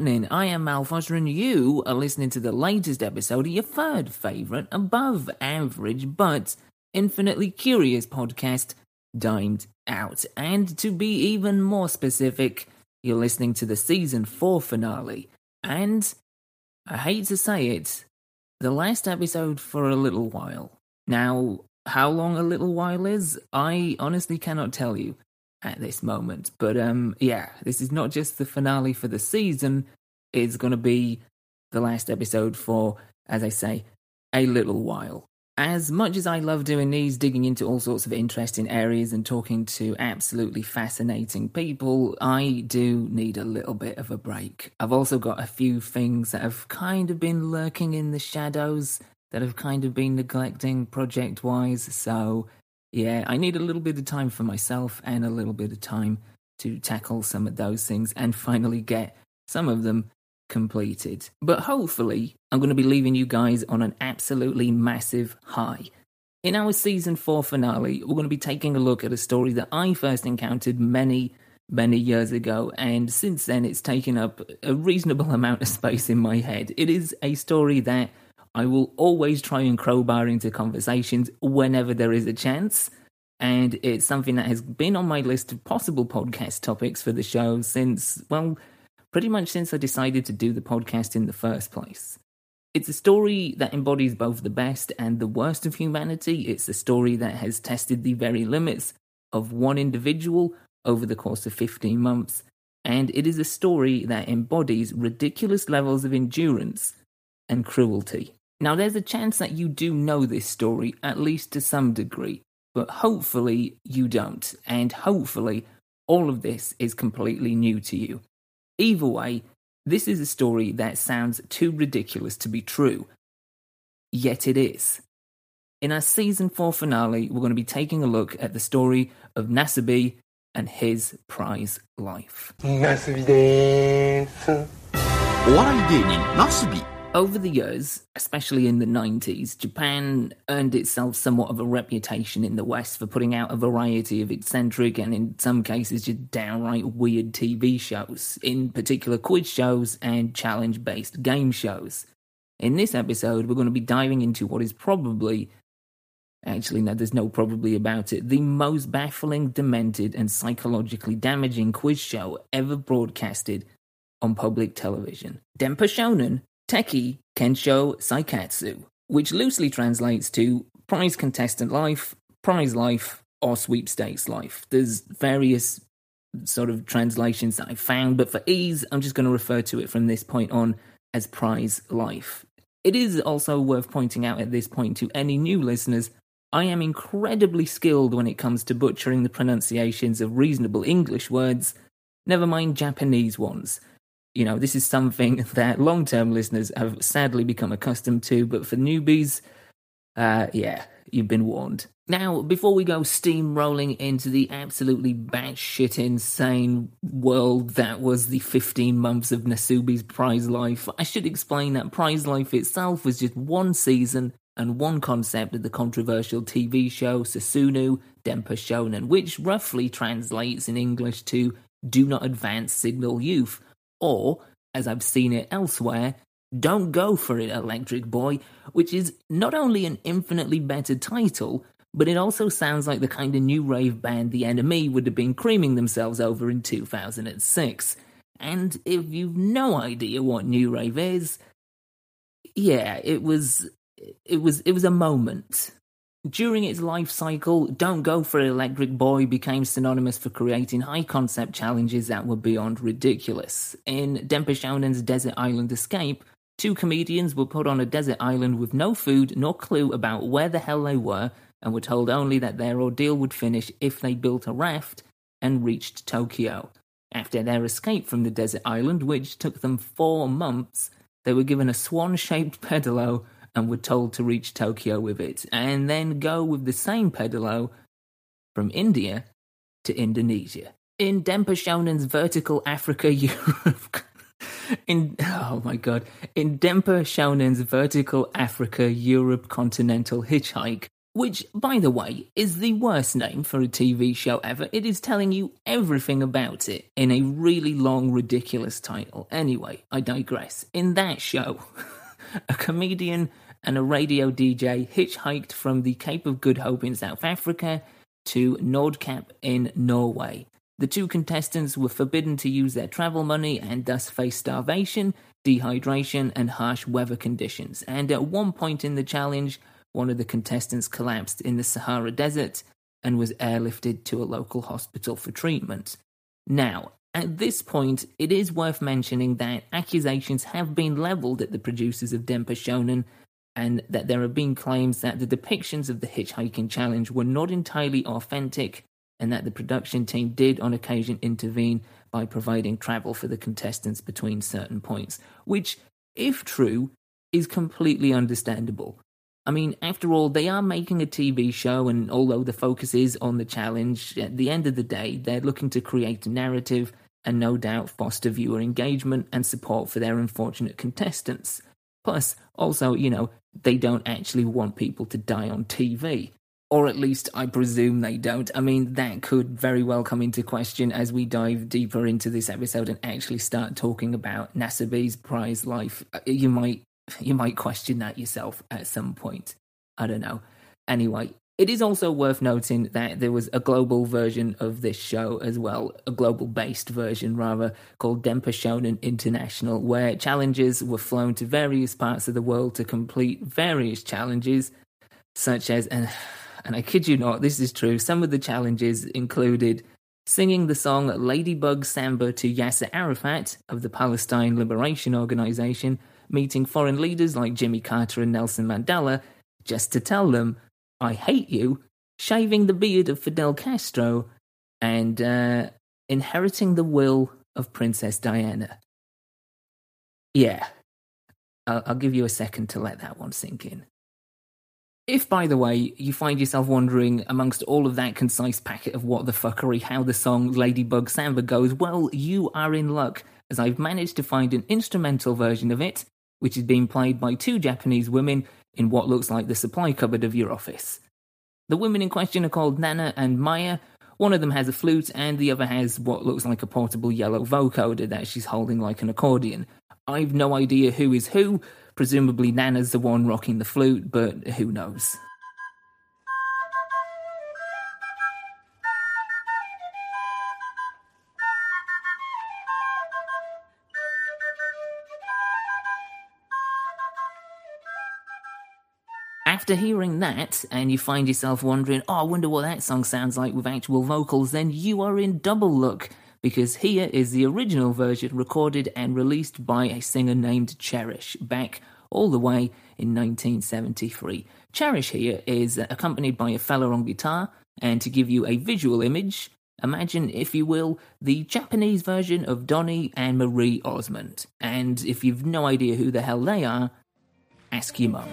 happening? I am Mal Foster, and you are listening to the latest episode of your third favourite, above average, but infinitely curious podcast, Dined Out. And to be even more specific, you're listening to the season 4 finale. And I hate to say it, the last episode for a little while. Now, how long a little while is, I honestly cannot tell you at this moment. But um, yeah, this is not just the finale for the season. It's going to be the last episode for, as I say, a little while. As much as I love doing these, digging into all sorts of interesting areas and talking to absolutely fascinating people, I do need a little bit of a break. I've also got a few things that have kind of been lurking in the shadows that have kind of been neglecting project wise, so yeah, I need a little bit of time for myself and a little bit of time to tackle some of those things and finally get some of them completed. But hopefully, I'm going to be leaving you guys on an absolutely massive high. In our season 4 finale, we're going to be taking a look at a story that I first encountered many, many years ago, and since then it's taken up a reasonable amount of space in my head. It is a story that I will always try and crowbar into conversations whenever there is a chance. And it's something that has been on my list of possible podcast topics for the show since, well, pretty much since I decided to do the podcast in the first place. It's a story that embodies both the best and the worst of humanity. It's a story that has tested the very limits of one individual over the course of 15 months. And it is a story that embodies ridiculous levels of endurance and cruelty. Now, there's a chance that you do know this story, at least to some degree, but hopefully you don't, and hopefully all of this is completely new to you. Either way, this is a story that sounds too ridiculous to be true, yet it is. In our season 4 finale, we're going to be taking a look at the story of Nasubi and his prize life. ナスビです。お笑い芸人ナスビ over the years, especially in the 90s, Japan earned itself somewhat of a reputation in the West for putting out a variety of eccentric and, in some cases, just downright weird TV shows, in particular quiz shows and challenge based game shows. In this episode, we're going to be diving into what is probably, actually, no, there's no probably about it, the most baffling, demented, and psychologically damaging quiz show ever broadcasted on public television. Denpa Shonen Teki Kensho Saikatsu, which loosely translates to prize contestant life, prize life, or sweepstakes life. There's various sort of translations that I found, but for ease, I'm just going to refer to it from this point on as prize life. It is also worth pointing out at this point to any new listeners I am incredibly skilled when it comes to butchering the pronunciations of reasonable English words, never mind Japanese ones. You know, this is something that long term listeners have sadly become accustomed to, but for newbies, uh, yeah, you've been warned. Now, before we go steamrolling into the absolutely batshit insane world that was the 15 months of Nasubi's Prize Life, I should explain that Prize Life itself was just one season and one concept of the controversial TV show Susunu Denpa Shonen, which roughly translates in English to Do Not Advance Signal Youth, or, as I've seen it elsewhere, Don't Go For It, Electric Boy, which is not only an infinitely better title, but it also sounds like the kind of new rave band the enemy would have been creaming themselves over in 2006. And if you've no idea what new rave is, yeah, it was it was it was a moment. During its life cycle, Don't Go for Electric Boy became synonymous for creating high concept challenges that were beyond ridiculous. In Denpa Shonen's Desert Island Escape, two comedians were put on a desert island with no food nor clue about where the hell they were and were told only that their ordeal would finish if they built a raft and reached Tokyo. After their escape from the desert island, which took them four months, they were given a swan shaped pedalo and were told to reach Tokyo with it, and then go with the same pedalo from India to Indonesia. In Denpa Shonen's Vertical Africa Europe. In oh my god, in Denpa Shonen's Vertical Africa Europe Continental Hitchhike, Which, by the way, is the worst name for a TV show ever. It is telling you everything about it in a really long, ridiculous title. Anyway, I digress. In that show, a comedian and a radio DJ hitchhiked from the Cape of Good Hope in South Africa to Nordkapp in Norway. The two contestants were forbidden to use their travel money and thus faced starvation, dehydration, and harsh weather conditions. And at one point in the challenge, one of the contestants collapsed in the Sahara Desert and was airlifted to a local hospital for treatment. Now, at this point, it is worth mentioning that accusations have been leveled at the producers of Denpa Shonen and that there have been claims that the depictions of the hitchhiking challenge were not entirely authentic and that the production team did on occasion intervene by providing travel for the contestants between certain points, which, if true, is completely understandable. I mean, after all, they are making a TV show, and although the focus is on the challenge, at the end of the day, they're looking to create a narrative and no doubt foster viewer engagement and support for their unfortunate contestants. Plus, also, you know, they don't actually want people to die on TV. Or at least I presume they don't. I mean, that could very well come into question as we dive deeper into this episode and actually start talking about Nasabi's prize life. Uh, you might you might question that yourself at some point. I don't know. Anyway, it is also worth noting that there was a global version of this show as well, a global based version rather, called Denpa Shonen International, where challengers were flown to various parts of the world to complete various challenges, such as, and, and I kid you not, this is true, some of the challenges included singing the song Ladybug Samba to Yasser Arafat of the Palestine Liberation Organization, meeting foreign leaders like Jimmy Carter and Nelson Mandela, just to tell them I Hate You, shaving the beard of Fidel Castro, and uh, inheriting the will of Princess Diana. Yeah, I'll, I'll give you a second to let that one sink in. If, by the way, you find yourself wondering amongst all of that concise packet of what the fuckery how the song Ladybug Samba goes, well, you are in luck, as I've managed to find an instrumental version of it, which is being played by two Japanese women in what looks like the supply cupboard of your office. The women in question are called Nana and Maya. One of them has a flute, and the other has what looks like a portable yellow vocoder that she's holding like an accordion. I've no idea who is who. Presumably, Nana's the one rocking the flute, but who knows? After hearing that, and you find yourself wondering, oh, I wonder what that song sounds like with actual vocals, then you are in double luck, because here is the original version recorded and released by a singer named Cherish back all the way in 1973. Cherish here is accompanied by a fella on guitar, and to give you a visual image, imagine, if you will, the Japanese version of Donny and Marie Osmond. And if you've no idea who the hell they are, ask your mum.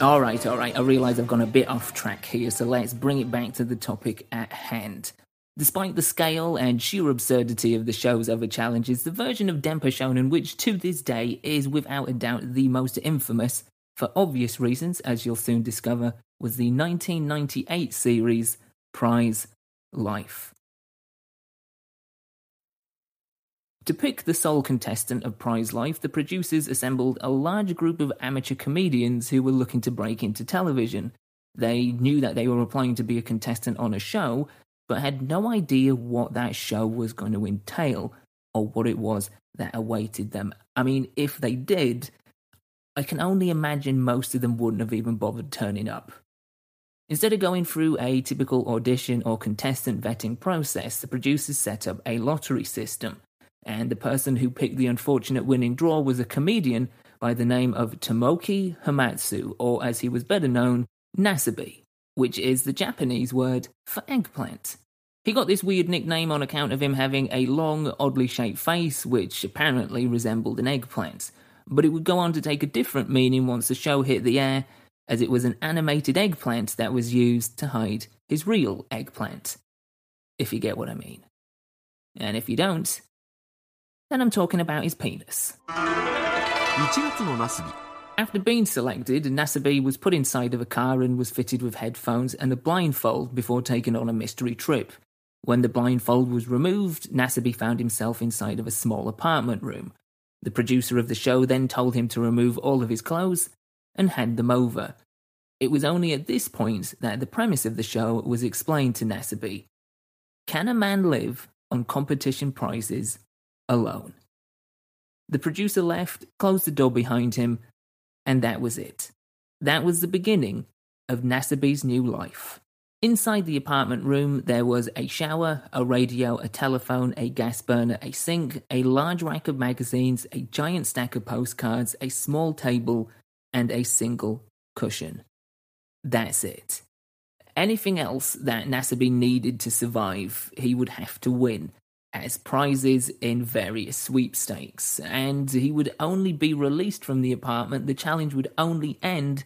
All right, all right. I realize I've gone a bit off track here, so let's bring it back to the topic at hand. Despite the scale and sheer absurdity of the show's other challenges, the version of Denpa Shonen, which to this day is without a doubt the most infamous, for obvious reasons, as you'll soon discover, was the 1998 series Prize Life. To pick the sole contestant of Prize Life, the producers assembled a large group of amateur comedians who were looking to break into television. They knew that they were applying to be a contestant on a show, but had no idea what that show was going to entail or what it was that awaited them. I mean, if they did, I can only imagine most of them wouldn't have even bothered turning up. Instead of going through a typical audition or contestant vetting process, the producers set up a lottery system and the person who picked the unfortunate winning draw was a comedian by the name of Tomoki Hamatsu, or as he was better known, Nasabi, which is the Japanese word for eggplant. He got this weird nickname on account of him having a long, oddly shaped face, which apparently resembled an eggplant. But it would go on to take a different meaning once the show hit the air, as it was an animated eggplant that was used to hide his real eggplant. If you get what I mean. And if you don't, and I'm talking about his penis. After being selected, Nasabi was put inside of a car and was fitted with headphones and a blindfold before taken on a mystery trip. When the blindfold was removed, Nasabi found himself inside of a small apartment room. The producer of the show then told him to remove all of his clothes and hand them over. It was only at this point that the premise of the show was explained to Nasabi. Can a man live on competition prizes alone? The producer left, closed the door behind him, and that was it. That was the beginning of Nasabi's new life. Inside the apartment room, there was a shower, a radio, a telephone, a gas burner, a sink, a large rack of magazines, a giant stack of postcards, a small table, and a single cushion. That's it. Anything else that Nasabi needed to survive, he would have to win as prizes in various sweepstakes, and he would only be released from the apartment. The challenge would only end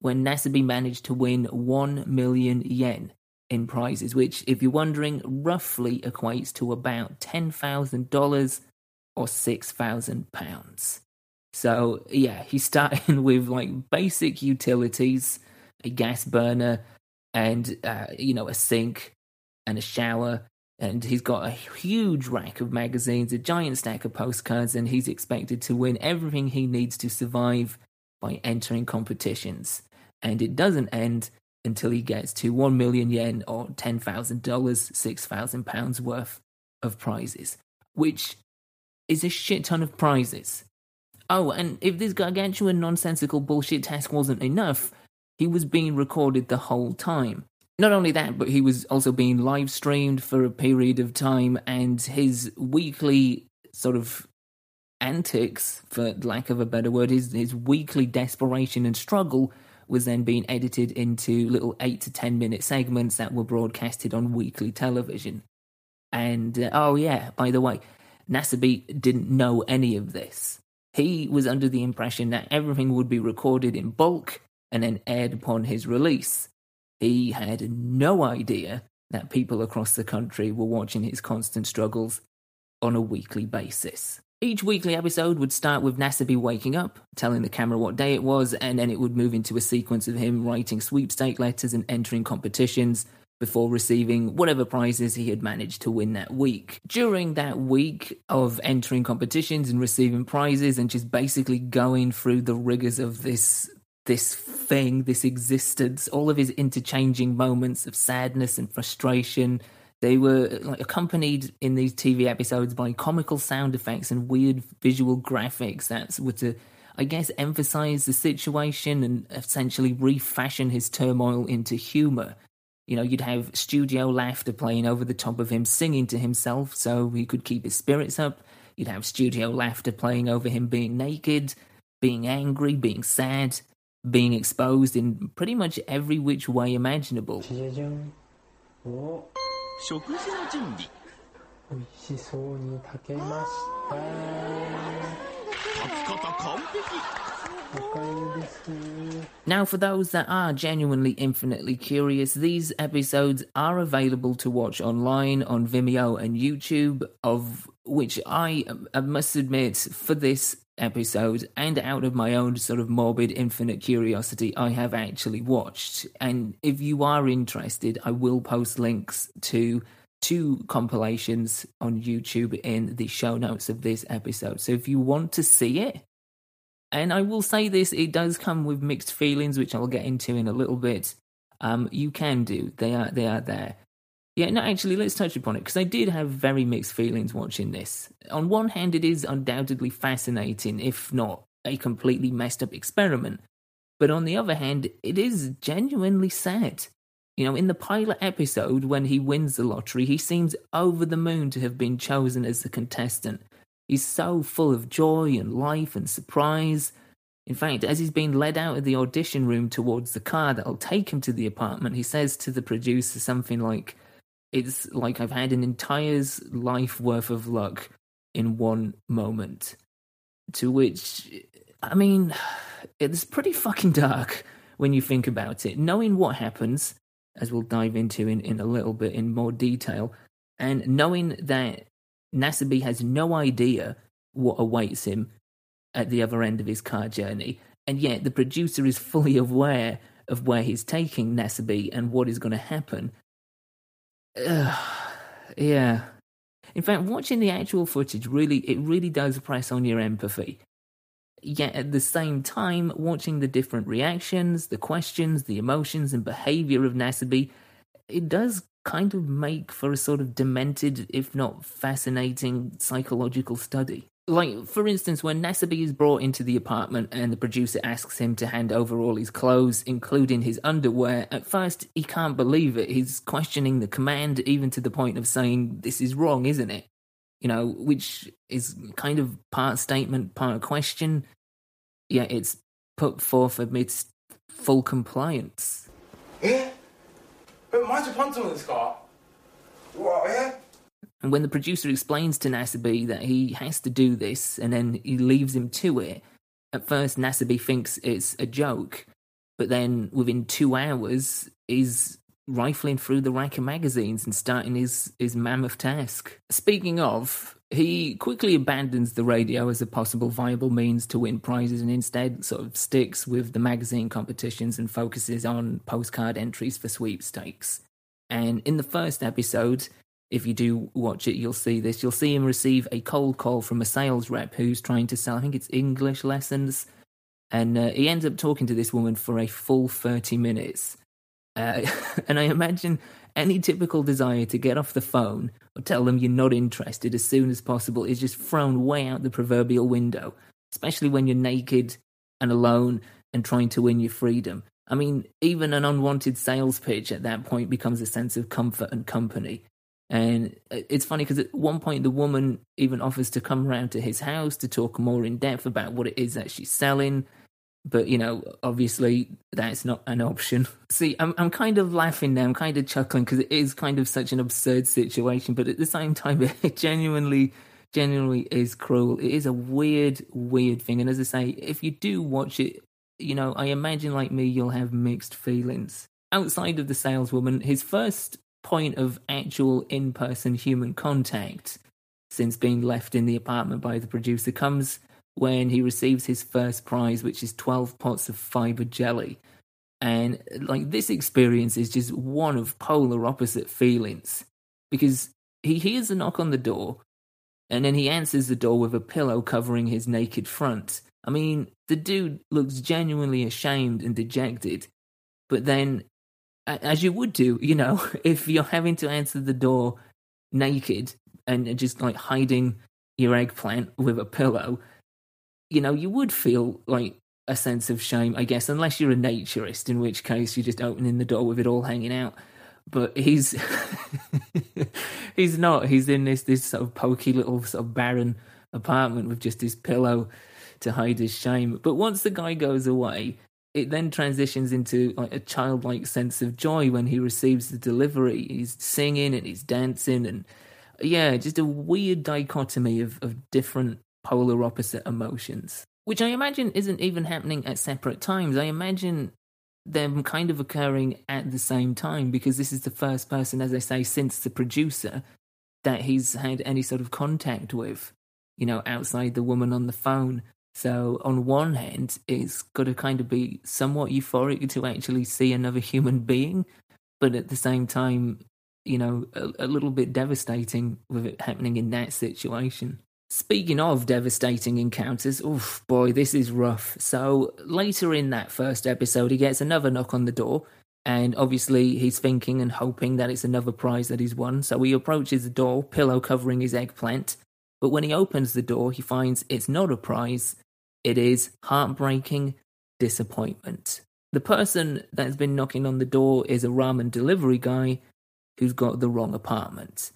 when Nasabi managed to win 1 million yen in prizes, which, if you're wondering, roughly equates to about $10,000 or £6,000. So, yeah, he's starting with like basic utilities, a gas burner, and, uh, you know, a sink and a shower and he's got a huge rack of magazines, a giant stack of postcards, and he's expected to win everything he needs to survive by entering competitions. And it doesn't end until he gets to 1 million yen or $10,000, 6,000 pounds worth of prizes, which is a shit ton of prizes. Oh, and if this gargantuan nonsensical bullshit task wasn't enough, he was being recorded the whole time. Not only that, but he was also being live streamed for a period of time, and his weekly sort of antics, for lack of a better word, his, his weekly desperation and struggle was then being edited into little 8 to 10 minute segments that were broadcasted on weekly television. And uh, oh, yeah, by the way, Nasabi didn't know any of this. He was under the impression that everything would be recorded in bulk and then aired upon his release. He had no idea that people across the country were watching his constant struggles on a weekly basis. Each weekly episode would start with Nasabi waking up, telling the camera what day it was, and then it would move into a sequence of him writing sweepstake letters and entering competitions before receiving whatever prizes he had managed to win that week. During that week of entering competitions and receiving prizes and just basically going through the rigors of this this thing, this existence, all of his interchanging moments of sadness and frustration. They were like accompanied in these TV episodes by comical sound effects and weird visual graphics that were to, I guess, emphasize the situation and essentially refashion his turmoil into humor. You know, you'd have studio laughter playing over the top of him singing to himself so he could keep his spirits up. You'd have studio laughter playing over him being naked, being angry, being sad being exposed in pretty much every which way imaginable. Now, for those that are genuinely infinitely curious, these episodes are available to watch online on Vimeo and YouTube, of which I, I must admit, for this episode and out of my own sort of morbid infinite curiosity i have actually watched. And if you are interested i will post links to two compilations on youtube in the show notes of this episode. So if you want to see it and i will say this it does come with mixed feelings which i'll get into in a little bit um you can do they are they are there yeah, no, actually, let's touch upon it because I did have very mixed feelings watching this. On one hand, it is undoubtedly fascinating, if not a completely messed up experiment. But on the other hand, it is genuinely sad. You know, in the pilot episode, when he wins the lottery, he seems over the moon to have been chosen as the contestant. He's so full of joy and life and surprise. In fact, as he's being led out of the audition room towards the car that'll take him to the apartment, he says to the producer something like, it's like I've had an entire life worth of luck in one moment. To which, I mean, it's pretty fucking dark when you think about it. Knowing what happens, as we'll dive into in, in a little bit in more detail, and knowing that Nasibe has no idea what awaits him at the other end of his car journey, and yet the producer is fully aware of where he's taking Nasibe and what is going to happen. Ugh, yeah. In fact, watching the actual footage really, it really does press on your empathy. Yet at the same time, watching the different reactions, the questions, the emotions, and behavior of Nasibe, it does kind of make for a sort of demented, if not fascinating, psychological study. Like, for instance, when Nasibe is brought into the apartment and the producer asks him to hand over all his clothes, including his underwear, at first he can't believe it. He's questioning the command, even to the point of saying, This is wrong, isn't it? You know, which is kind of part statement, part question. Yet it's put forth amidst full compliance. Eh? ええマジパンツなんですかうわえ And when the producer explains to Nasibe that he has to do this and then he leaves him to it, at first Nasibe thinks it's a joke, but then within two hours is rifling through the rack of magazines and starting his, his mammoth task. Speaking of, he quickly abandons the radio as a possible viable means to win prizes and instead sort of sticks with the magazine competitions and focuses on postcard entries for sweepstakes. And in the first episode, if you do watch it, you'll see this. You'll see him receive a cold call from a sales rep who's trying to sell, I think it's English lessons. And uh, he ends up talking to this woman for a full 30 minutes. Uh, and I imagine any typical desire to get off the phone or tell them you're not interested as soon as possible is just thrown way out the proverbial window, especially when you're naked and alone and trying to win your freedom. I mean, even an unwanted sales pitch at that point becomes a sense of comfort and company. And it's funny because at one point the woman even offers to come around to his house to talk more in depth about what it is that she's selling. But you know, obviously that's not an option. See, I'm I'm kind of laughing now. I'm kind of chuckling because it is kind of such an absurd situation. But at the same time, it genuinely, genuinely is cruel. It is a weird, weird thing. And as I say, if you do watch it, you know, I imagine like me, you'll have mixed feelings. Outside of the saleswoman, his first point of actual in person human contact since being left in the apartment by the producer comes when he receives his first prize, which is 12 pots of fiber jelly. And like this experience is just one of polar opposite feelings because he hears a knock on the door and then he answers the door with a pillow covering his naked front. I mean, the dude looks genuinely ashamed and dejected, but then as you would do, you know, if you're having to answer the door naked and just like hiding your eggplant with a pillow, you know, you would feel like a sense of shame, I guess, unless you're a naturist, in which case you're just opening the door with it all hanging out. But he's he's not. He's in this this sort of pokey little sort of barren apartment with just his pillow to hide his shame. But once the guy goes away, it then transitions into like a childlike sense of joy when he receives the delivery. He's singing and he's dancing and yeah, just a weird dichotomy of, of different polar opposite emotions. Which I imagine isn't even happening at separate times. I imagine them kind of occurring at the same time because this is the first person, as I say, since the producer that he's had any sort of contact with, you know, outside the woman on the phone. So, on one hand, it's got to kind of be somewhat euphoric to actually see another human being, but at the same time, you know, a, a, little bit devastating with it happening in that situation. Speaking of devastating encounters, oof, boy, this is rough. So, later in that first episode, he gets another knock on the door, and obviously he's thinking and hoping that it's another prize that he's won. So, he approaches the door, pillow covering his eggplant. But when he opens the door, he finds it's not a prize, it is heartbreaking disappointment. The person that's been knocking on the door is a ramen delivery guy who's got the wrong apartment.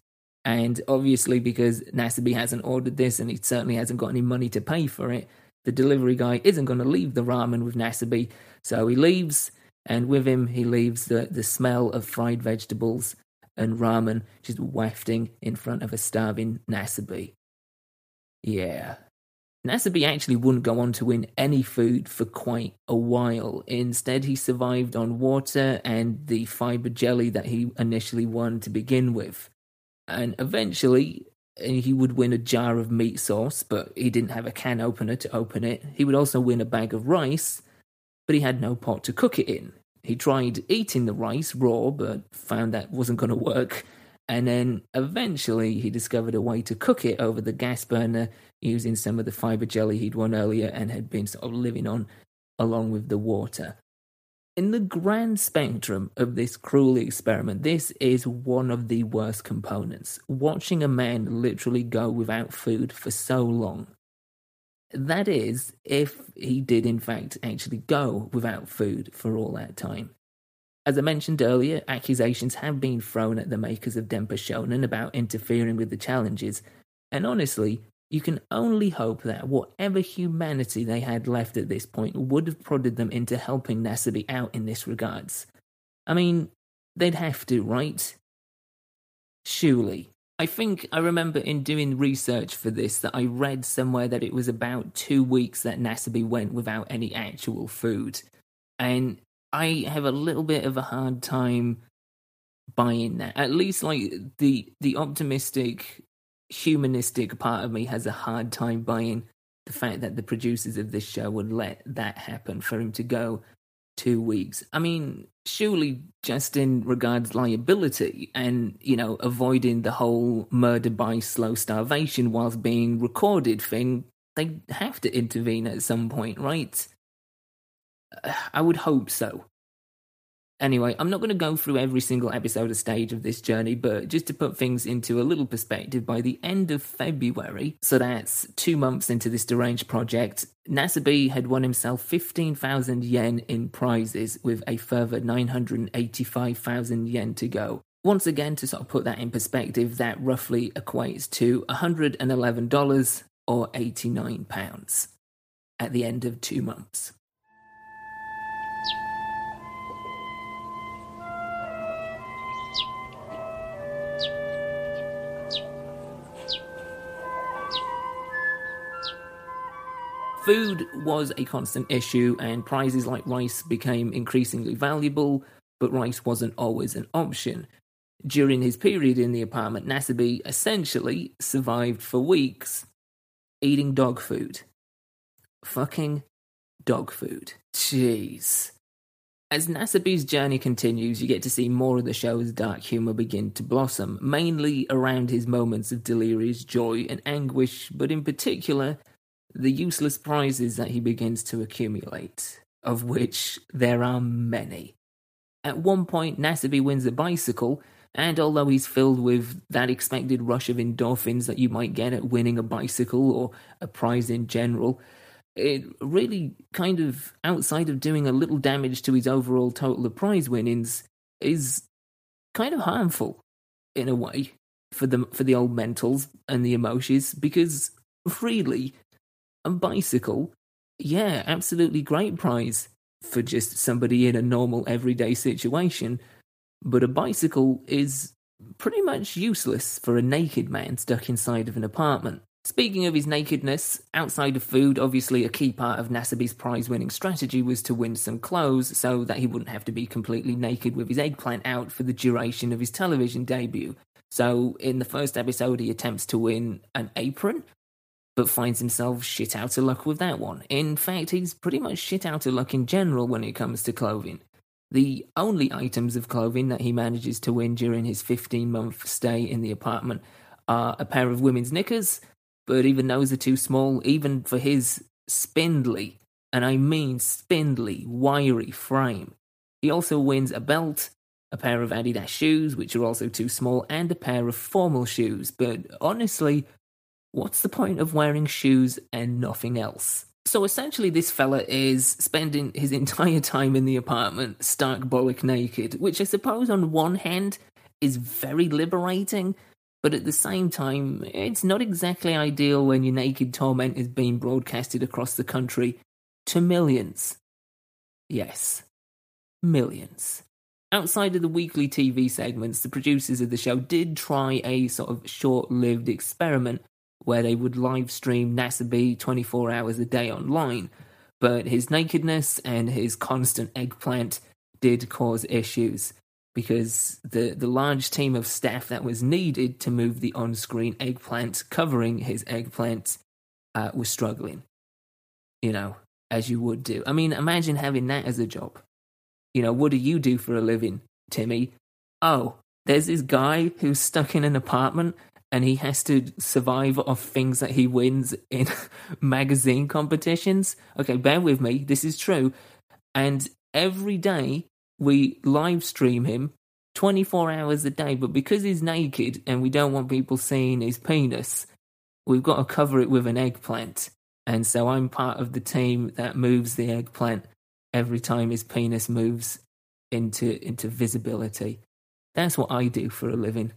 And obviously, because Nasibe hasn't ordered this and he certainly hasn't got any money to pay for it, the delivery guy isn't going to leave the ramen with Nasibe. So he leaves, and with him, he leaves the, the smell of fried vegetables and ramen just wafting in front of a starving Nasibe. Yeah, Nasabi actually wouldn't go on to win any food for quite a while. Instead, he survived on water and the fiber jelly that he initially won to begin with. And eventually, uh, he would win a jar of meat sauce, but he didn't have a can opener to open it. He would also win a bag of rice, but he had no pot to cook it in. He tried eating the rice raw, but found that wasn't going to work. And then eventually he discovered a way to cook it over the gas burner using some of the fiber jelly he'd won earlier and had been sort of living on along with the water. In the grand spectrum of this cruel experiment, this is one of the worst components. Watching a man literally go without food for so long. That is, if he did in fact actually go without food for all that time. As I mentioned earlier, accusations have been thrown at the makers of Denpa Shonen about interfering with the challenges, and honestly, you can only hope that whatever humanity they had left at this point would have prodded them into helping Nasabi out in this regards. I mean, they'd have to, right? Surely. I think I remember in doing research for this that I read somewhere that it was about two weeks that Nasabi went without any actual food. And I have a little bit of a hard time buying that. At least like the the optimistic humanistic part of me has a hard time buying the fact that the producers of this show would let that happen for him to go two weeks. I mean, surely just in regards liability and, you know, avoiding the whole murder by slow starvation whilst being recorded thing, they have to intervene at some point, right? I would hope so. Anyway, I'm not going to go through every single episode or stage of this journey, but just to put things into a little perspective, by the end of February, so that's two months into this deranged project, Nasabi had won himself 15,000 yen in prizes with a further 985,000 yen to go. Once again, to sort of put that in perspective, that roughly equates to $111 or 89 pounds at the end of two months. Food was a constant issue, and prizes like rice became increasingly valuable, but rice wasn't always an option. During his period in the apartment, Nasabi essentially survived for weeks eating dog food. Fucking dog food. Jeez. As Nasabi's journey continues, you get to see more of the show's dark humor begin to blossom, mainly around his moments of delirious joy and anguish, but in particular, the useless prizes that he begins to accumulate, of which there are many. At one point, Nasabi wins a bicycle, and although he's filled with that expected rush of endorphins that you might get at winning a bicycle or a prize in general, it really kind of, outside of doing a little damage to his overall total of prize winnings, is kind of harmful in a way for the for the old mentals and the emotions because really a bicycle, yeah, absolutely great prize for just somebody in a normal everyday situation. But a bicycle is pretty much useless for a naked man stuck inside of an apartment. Speaking of his nakedness, outside of food, obviously a key part of Nasabi's prize winning strategy was to win some clothes so that he wouldn't have to be completely naked with his eggplant out for the duration of his television debut. So, in the first episode, he attempts to win an apron, but finds himself shit out of luck with that one. In fact, he's pretty much shit out of luck in general when it comes to clothing. The only items of clothing that he manages to win during his 15 month stay in the apartment are a pair of women's knickers, but even those are too small, even for his spindly, and I mean spindly, wiry frame. He also wins a belt, a pair of Adidas shoes, which are also too small, and a pair of formal shoes, but honestly, what's the point of wearing shoes and nothing else? So essentially, this fella is spending his entire time in the apartment stark bollock naked, which I suppose on one hand is very liberating, but at the same time, it's not exactly ideal when your naked torment is being broadcasted across the country to millions. Yes, millions. Outside of the weekly TV segments, the producers of the show did try a sort of short lived experiment where they would live stream Nasabi 24 hours a day online. But his nakedness and his constant eggplant did cause issues because the, the large team of staff that was needed to move the on screen eggplant covering his eggplant uh, was struggling. You know, as you would do. I mean, imagine having that as a job. You know, what do you do for a living, Timmy? Oh, there's this guy who's stuck in an apartment and he has to survive off things that he wins in magazine competitions. Okay, bear with me. This is true. And every day we live stream him 24 hours a day, but because he's naked and we don't want people seeing his penis, we've got to cover it with an eggplant. And so I'm part of the team that moves the eggplant every time his penis moves into into visibility. That's what I do for a living.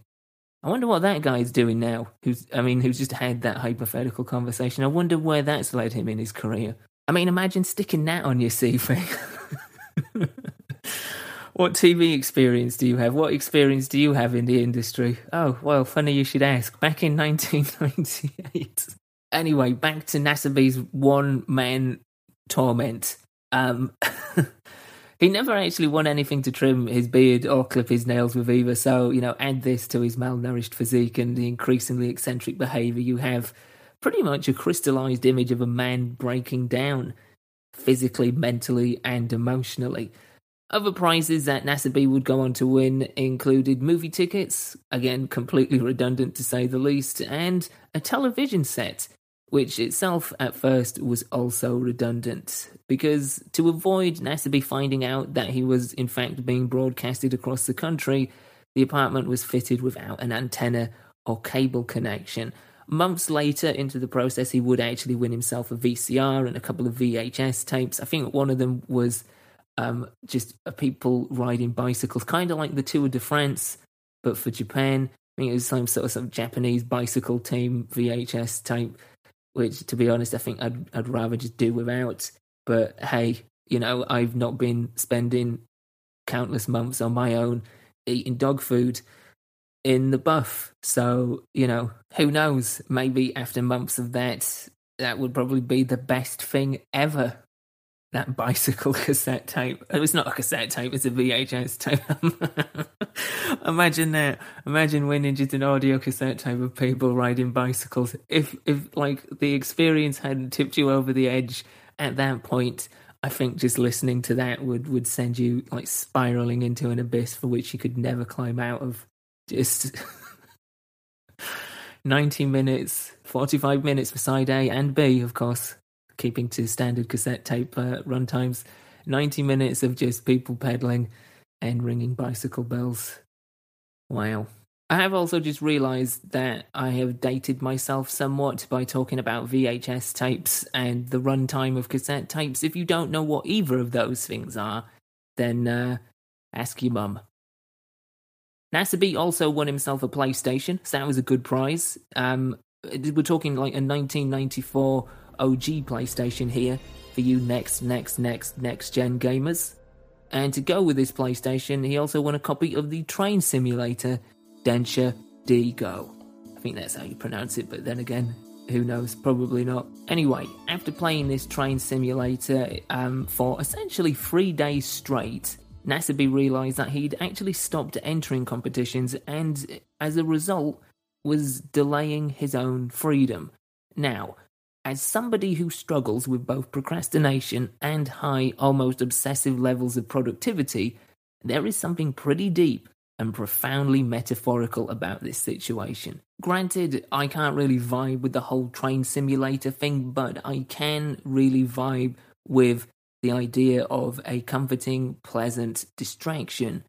I wonder what that guy's doing now. Who's I mean, who's just had that hypothetical conversation. I wonder where that's led him in his career. I mean, imagine sticking that on your CV. what TV experience do you have? What experience do you have in the industry? Oh, well, funny you should ask. Back in 1998. Anyway, back to Nasabi's one man torment. Um, he never actually won anything to trim his beard or clip his nails with either. So, you know, add this to his malnourished physique and the increasingly eccentric behavior, you have pretty much a crystallized image of a man breaking down physically, mentally, and emotionally. Other prizes that Nasabi would go on to win included movie tickets, again, completely redundant to say the least, and a television set which itself at first was also redundant, because to avoid Nasabi finding out that he was in fact being broadcasted across the country, the apartment was fitted without an antenna or cable connection. Months later into the process, he would actually win himself a VCR and a couple of VHS tapes. I think one of them was um, just people riding bicycles, kind of like the Tour de France, but for Japan. I think it was some sort of, some Japanese bicycle team VHS tape which to be honest, I think I'd I'd rather just do without. But hey, you know, I've not been spending countless months on my own eating dog food in the buff. So, you know, who knows? Maybe after months of that, that would probably be the best thing ever that bicycle cassette tape. It was not a cassette tape; it's a VHS tape. Imagine that. Imagine winning just an audio cassette tape of people riding bicycles. If, if like the experience hadn't tipped you over the edge at that point, I think just listening to that would would send you like spiraling into an abyss for which you could never climb out of. Just. 90 minutes, 45 minutes for side A and B, of course keeping to standard cassette tape uh, runtimes. 90 minutes of just people pedaling and ringing bicycle bells. Wow. I have also just realized that I have dated myself somewhat by talking about VHS tapes and the runtime of cassette tapes. If you don't know what either of those things are, then uh, ask your mum. Nasabi also won himself a PlayStation, so that was a good prize. Um, we're talking like a 1994 OG PlayStation here for you next, next, next, next gen gamers. And to go with this PlayStation, he also won a copy of the train simulator Densha de Go. I think that's how you pronounce it, but then again, who knows? Probably not. Anyway, after playing this train simulator um, for essentially three days straight, Nasabi realised that he'd actually stopped entering competitions and, as a result, was delaying his own freedom. Now, as somebody who struggles with both procrastination and high, almost obsessive levels of productivity, there is something pretty deep and profoundly metaphorical about this situation. Granted, I can't really vibe with the whole train simulator thing, but I can really vibe with the idea of a comforting, pleasant distraction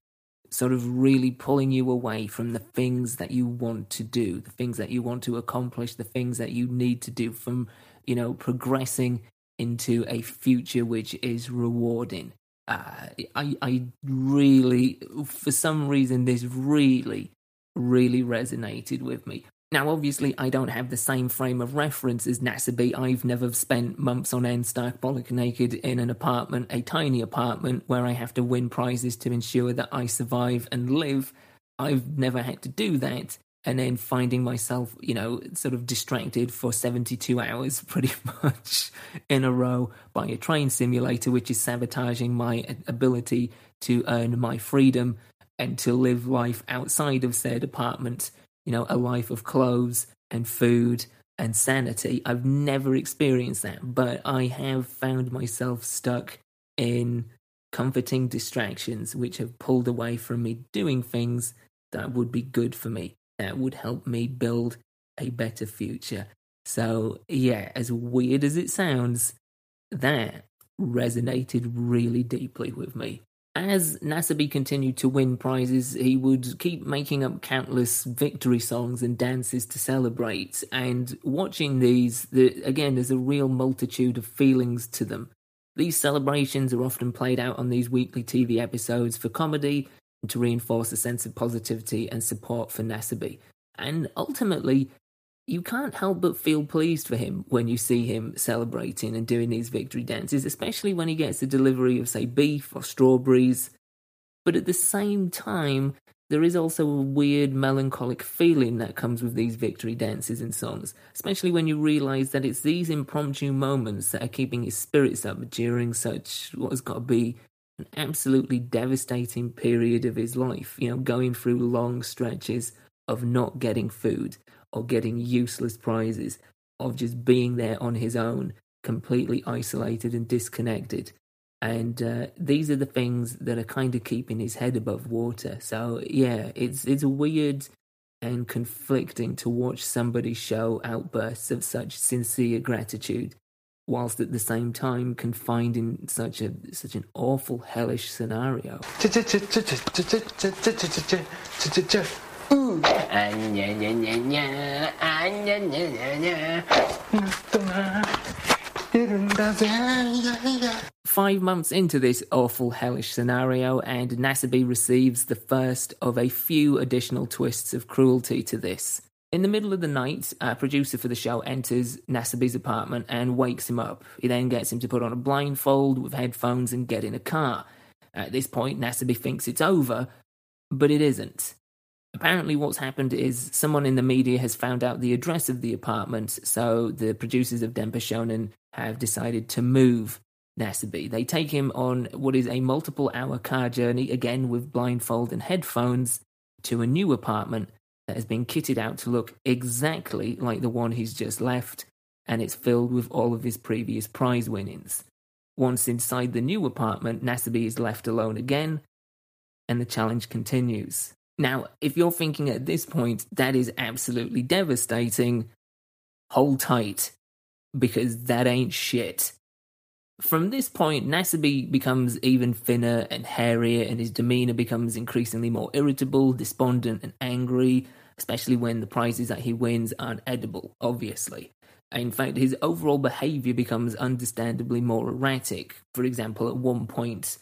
sort of really pulling you away from the things that you want to do, the things that you want to accomplish, the things that you need to do from, you know, progressing into a future which is rewarding. Uh, I, I really, for some reason, this really, really resonated with me. Now, obviously, I don't have the same frame of reference as Nasubi. I've never spent months on end stark bollock naked in an apartment, a tiny apartment, where I have to win prizes to ensure that I survive and live. I've never had to do that. and then finding myself, you know, sort of distracted for 72 hours pretty much in a row by a train simulator, which is sabotaging my ability to earn my freedom and to live life outside of said apartment, you know, a life of clothes and food and sanity. I've never experienced that, but I have found myself stuck in comforting distractions which have pulled away from me doing things that would be good for me that would help me build a better future. So, yeah, as weird as it sounds, that resonated really deeply with me. As Nasubi continued to win prizes, he would keep making up countless victory songs and dances to celebrate. And watching these, the, again, there's a real multitude of feelings to them. These celebrations are often played out on these weekly TV episodes for comedy and to reinforce a sense of positivity and support for Nasubi. And ultimately, you can't help but feel pleased for him when you see him celebrating and doing these victory dances, especially when he gets a delivery of, say, beef or strawberries. But at the same time, there is also a weird melancholic feeling that comes with these victory dances and songs, especially when you realize that it's these impromptu moments that are keeping his spirits up during such what has got to be an absolutely devastating period of his life, you know, going through long stretches of not getting food or getting useless prizes, of just being there on his own, completely isolated and disconnected. And uh, these are the things that are kind of keeping his head above water. So yeah, it's it's weird and conflicting to watch somebody show outbursts of such sincere gratitude whilst at the same time confined in such a such an awful hellish scenario. Five months into this awful hellish scenario, and Nasubi receives the first of a few additional twists of cruelty to this. In the middle of the night, a producer for the show enters Nasubi's apartment and wakes him up. He then gets him to put on a blindfold with headphones and get in a car. At this point, Nasubi thinks it's over, but it isn't. Apparently, what's happened is someone in the media has found out the address of the apartment, so the producers of Denpa Shonen have decided to move Nasubi. They take him on what is a multiple hour car journey, again with blindfold and headphones, to a new apartment that has been kitted out to look exactly like the one he's just left, and it's filled with all of his previous prize winnings. Once inside the new apartment, Nasubi is left alone again, and the challenge continues. Now, if you're thinking at this point that is absolutely devastating, hold tight, because that ain't shit. From this point, Nasubi becomes even thinner and hairier, and his demeanor becomes increasingly more irritable, despondent, and angry especially when the prizes that he wins aren't edible, obviously. In fact, his overall behavior becomes understandably more erratic. For example, at one point,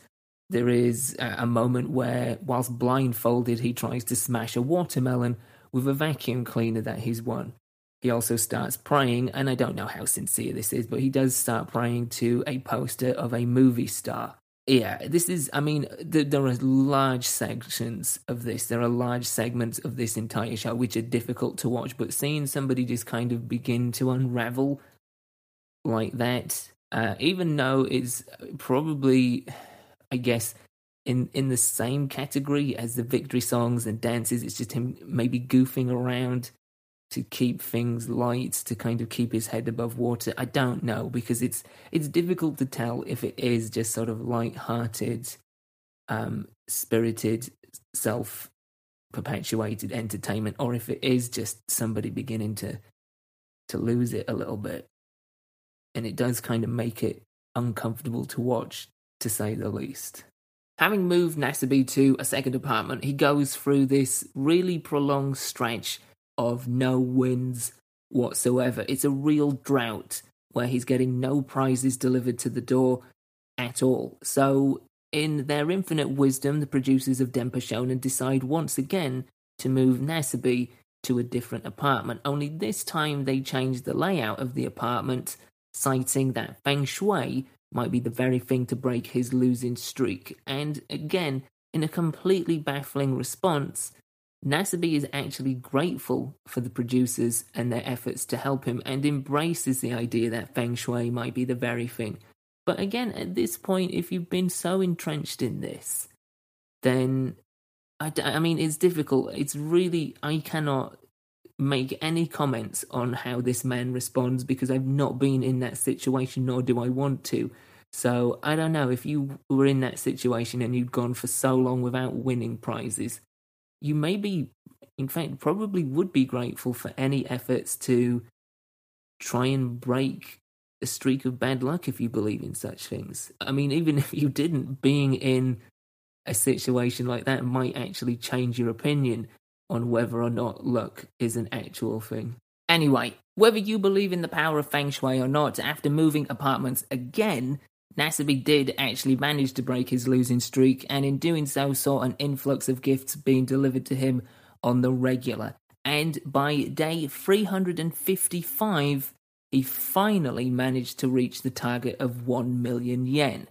there is a moment where, whilst blindfolded, he tries to smash a watermelon with a vacuum cleaner that he's won. He also starts praying, and I don't know how sincere this is, but he does start praying to a poster of a movie star yeah, this is, I mean, there are large sections of this. There are large segments of this entire show which are difficult to watch, but seeing somebody just kind of begin to unravel like that, uh, even though it's probably, I guess, in, in the same category as the victory songs and dances, it's just him maybe goofing around to keep things light, to kind of keep his head above water. I don't know because it's it's difficult to tell if it is just sort of light-hearted, um, spirited, self perpetuated entertainment, or if it is just somebody beginning to to lose it a little bit. And it does kind of make it uncomfortable to watch, to say the least. Having moved Nasubi to a second apartment, he goes through this really prolonged stretch of no wins whatsoever. It's a real drought where he's getting no prizes delivered to the door at all. So, in their infinite wisdom, the producers of Denpa Shonen decide once again to move Nasubi to a different apartment. Only this time they change the layout of the apartment, citing that feng shui might be the very thing to break his losing streak. And again, in a completely baffling response, Nasubi is actually grateful for the producers and their efforts to help him and embraces the idea that feng shui might be the very thing. But again, at this point, if you've been so entrenched in this, then I, I mean, it's difficult. It's really, I cannot make any comments on how this man responds because I've not been in that situation, nor do I want to. So I don't know if you were in that situation and you'd gone for so long without winning prizes, you maybe, in fact, probably would be grateful for any efforts to try and break a streak of bad luck if you believe in such things. I mean, even if you didn't, being in a situation like that might actually change your opinion on whether or not luck is an actual thing. Anyway, whether you believe in the power of feng shui or not, after moving apartments again, Nasubi did actually manage to break his losing streak, and in doing so, saw an influx of gifts being delivered to him on the regular. And by day 355, he finally managed to reach the target of 1 million yen.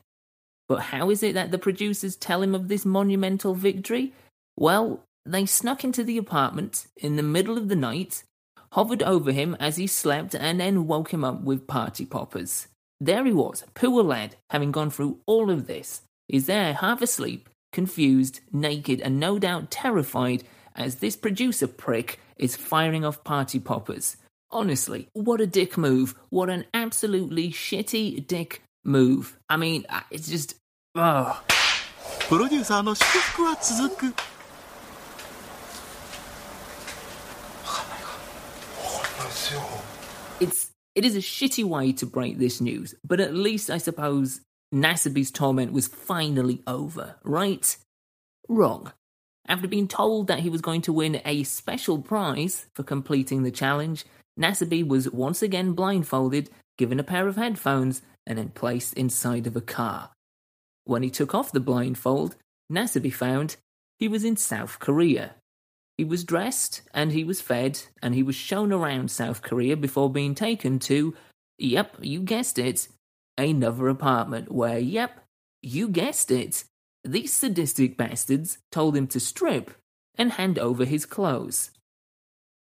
But how is it that the producers tell him of this monumental victory? Well, they snuck into the apartment in the middle of the night, hovered over him as he slept, and then woke him up with party poppers. There he was, poor lad, having gone through all of this. He's there, half asleep, confused, naked, and no doubt terrified as this producer prick is firing off party poppers. Honestly, what a dick move. What an absolutely shitty dick move. I mean, uh, it's just. Oh. プロデューサーの祝福は続く all. It's it is a shitty way to break this news, but at least I suppose Nasubi's torment was finally over, right? Wrong. After being told that he was going to win a special prize for completing the challenge, Nasubi was once again blindfolded, given a pair of headphones, and then placed inside of a car. When he took off the blindfold, Nasubi found he was in South Korea, he was dressed and he was fed and he was shown around South Korea before being taken to, yep, you guessed it, another apartment where, yep, you guessed it, these sadistic bastards told him to strip and hand over his clothes.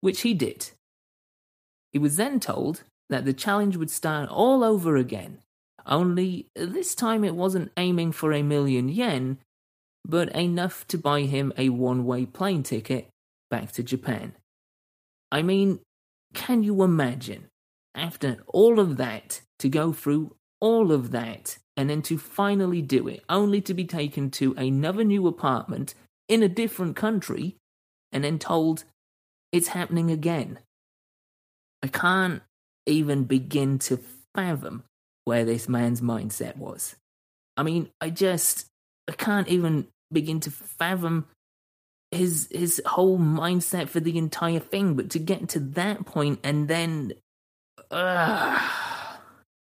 Which he did. He was then told that the challenge would start all over again, only this time it wasn't aiming for a million yen, but enough to buy him a one way plane ticket back to Japan. I mean, can you imagine, after all of that, to go through all of that, and then to finally do it, only to be taken to another new apartment in a different country, and then told it's happening again? I can't even begin to fathom where this man's mindset was. I mean, I just I can't even begin to fathom his his whole mindset for the entire thing. But to get to that point and then, uh,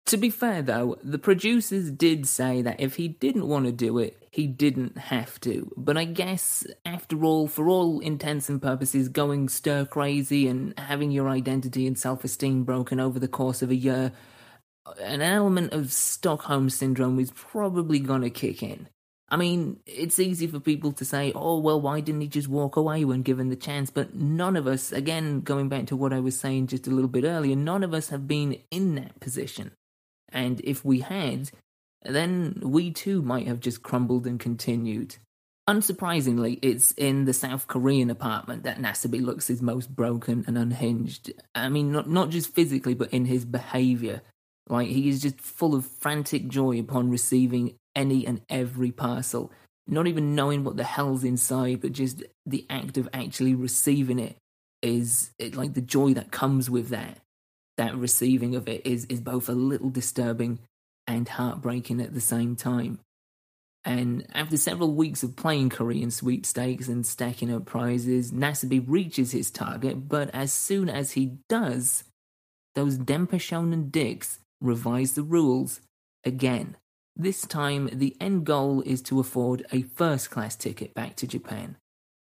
to be fair though, the producers did say that if he didn't want to do it, he didn't have to. But I guess after all, for all intents and purposes, going stir crazy and having your identity and self esteem broken over the course of a year an element of Stockholm syndrome is probably going to kick in. I mean, it's easy for people to say, oh, well, why didn't he just walk away when given the chance? But none of us, again, going back to what I was saying just a little bit earlier, none of us have been in that position. And if we had, then we too might have just crumbled and continued. Unsurprisingly, it's in the South Korean apartment that Nasubi looks his most broken and unhinged. I mean, not, not just physically, but in his behavior. Like he is just full of frantic joy upon receiving any and every parcel, not even knowing what the hell's inside, but just the act of actually receiving it is it, like the joy that comes with that. That receiving of it is is both a little disturbing and heartbreaking at the same time. And after several weeks of playing Korean sweepstakes and stacking up prizes, Nasubi reaches his target, but as soon as he does, those Denpa Shonen dicks revise the rules again. This time, the end goal is to afford a first class ticket back to Japan.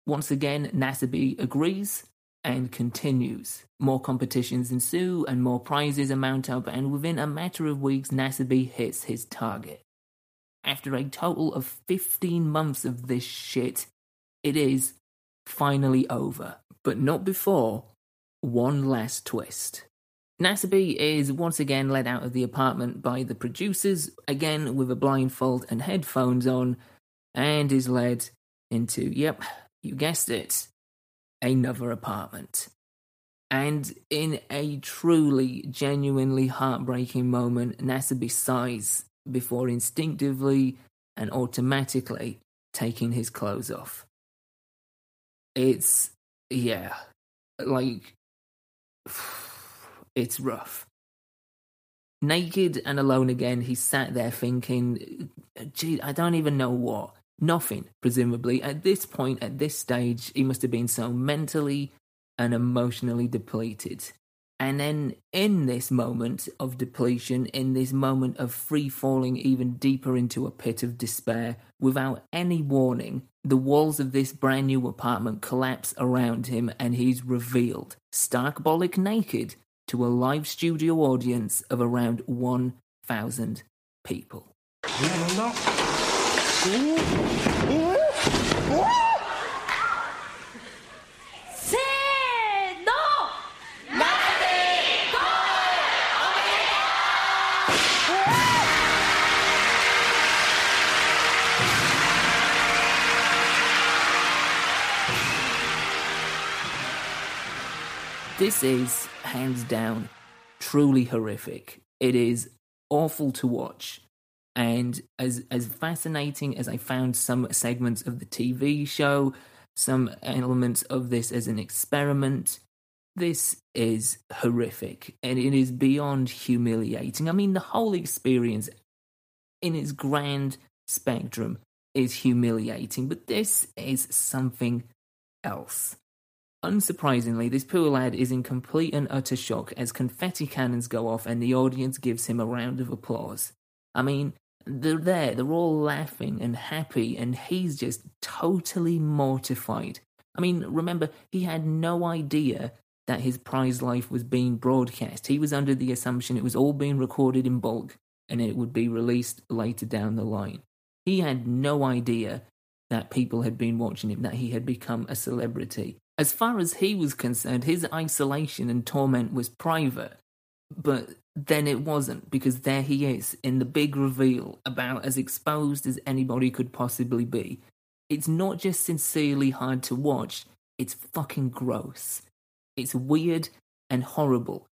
Once again, Nasubi agrees and continues. More competitions ensue and more prizes amount up, and within a matter of weeks, Nasubi hits his target. After a total of 15 months of this shit, it is finally over, but not before one last twist. Nasubi is once again led out of the apartment by the producers, again with a blindfold and headphones on, and is led into, yep, you guessed it, another apartment. And in a truly, genuinely heartbreaking moment, Nasubi sighs before instinctively and automatically taking his clothes off. It's, yeah, like, it's rough. Naked and alone again, he sat there thinking, gee, I don't even know what. Nothing, presumably. At this point, at this stage, he must have been so mentally and emotionally depleted. And then, in this moment of depletion, in this moment of free falling even deeper into a pit of despair, without any warning, the walls of this brand new apartment collapse around him and he's revealed, stark bollock naked, to a live studio audience of around 1,000 people. This is, hands down, truly horrific. It is awful to watch. And as as fascinating as I found some segments of the TV show, some elements of this as an experiment, this is horrific and it is beyond humiliating. I mean, the whole experience in its grand spectrum is humiliating, but this is something else. Unsurprisingly, this poor lad is in complete and utter shock as confetti cannons go off and the audience gives him a round of applause. I mean, they're there, they're all laughing and happy, and he's just totally mortified. I mean, remember, he had no idea that his prize life was being broadcast. He was under the assumption it was all being recorded in bulk and it would be released later down the line. He had no idea that people had been watching him, that he had become a celebrity. As far as he was concerned, his isolation and torment was private. But then it wasn't, because there he is in the big reveal, about as exposed as anybody could possibly be. It's not just sincerely hard to watch, it's fucking gross. It's weird and horrible.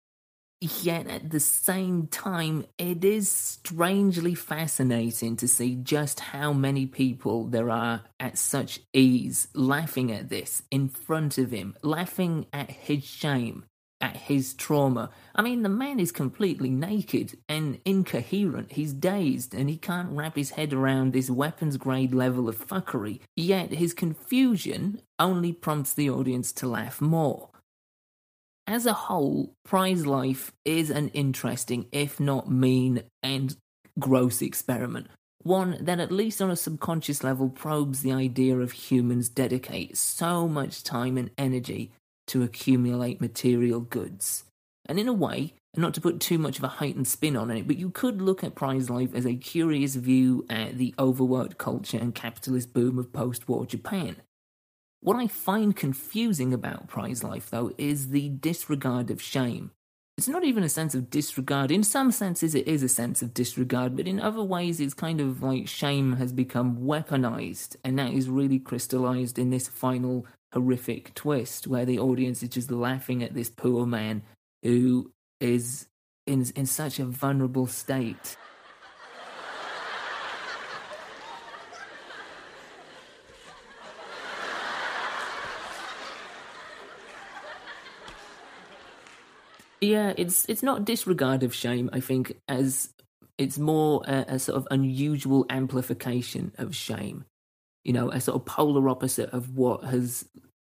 Yet at the same time, it is strangely fascinating to see just how many people there are at such ease laughing at this in front of him, laughing at his shame, at his trauma. I mean, the man is completely naked and incoherent. He's dazed and he can't wrap his head around this weapons grade level of fuckery. Yet his confusion only prompts the audience to laugh more. As a whole, Prize Life is an interesting, if not mean and gross experiment. One that, at least on a subconscious level, probes the idea of humans dedicate so much time and energy to accumulate material goods. And in a way, and not to put too much of a heightened spin on it, but you could look at Prize Life as a curious view at the overworked culture and capitalist boom of post war Japan. What I find confusing about Prize Life, though, is the disregard of shame. It's not even a sense of disregard. In some senses, it is a sense of disregard, but in other ways, it's kind of like shame has become weaponized, and that is really crystallized in this final horrific twist where the audience is just laughing at this poor man who is in, in such a vulnerable state. Yeah, it's it's not disregard of shame. I think as it's more a, a, sort of unusual amplification of shame. You know, a sort of polar opposite of what has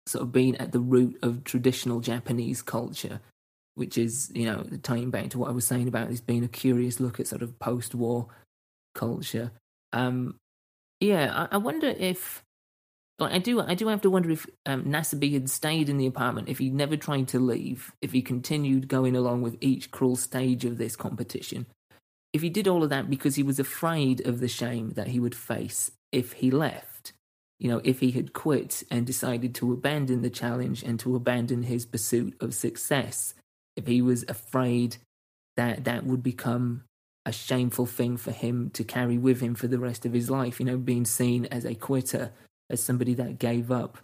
sort of been at the root of traditional Japanese culture, which is you know tying back to what I was saying about this being a curious look at sort of post-war culture. Um, yeah, I, I wonder if like I do, I do have to wonder if um, had stayed in the apartment, if he never tried to leave, if he continued going along with each cruel stage of this competition, if he did all of that because he was afraid of the shame that he would face if he left. you know, if he had quit and decided to abandon the challenge and to abandon his pursuit of success, if he was afraid that that would become a shameful thing for him to carry with him for the rest of his life, you know, being seen as a quitter, as somebody that gave up.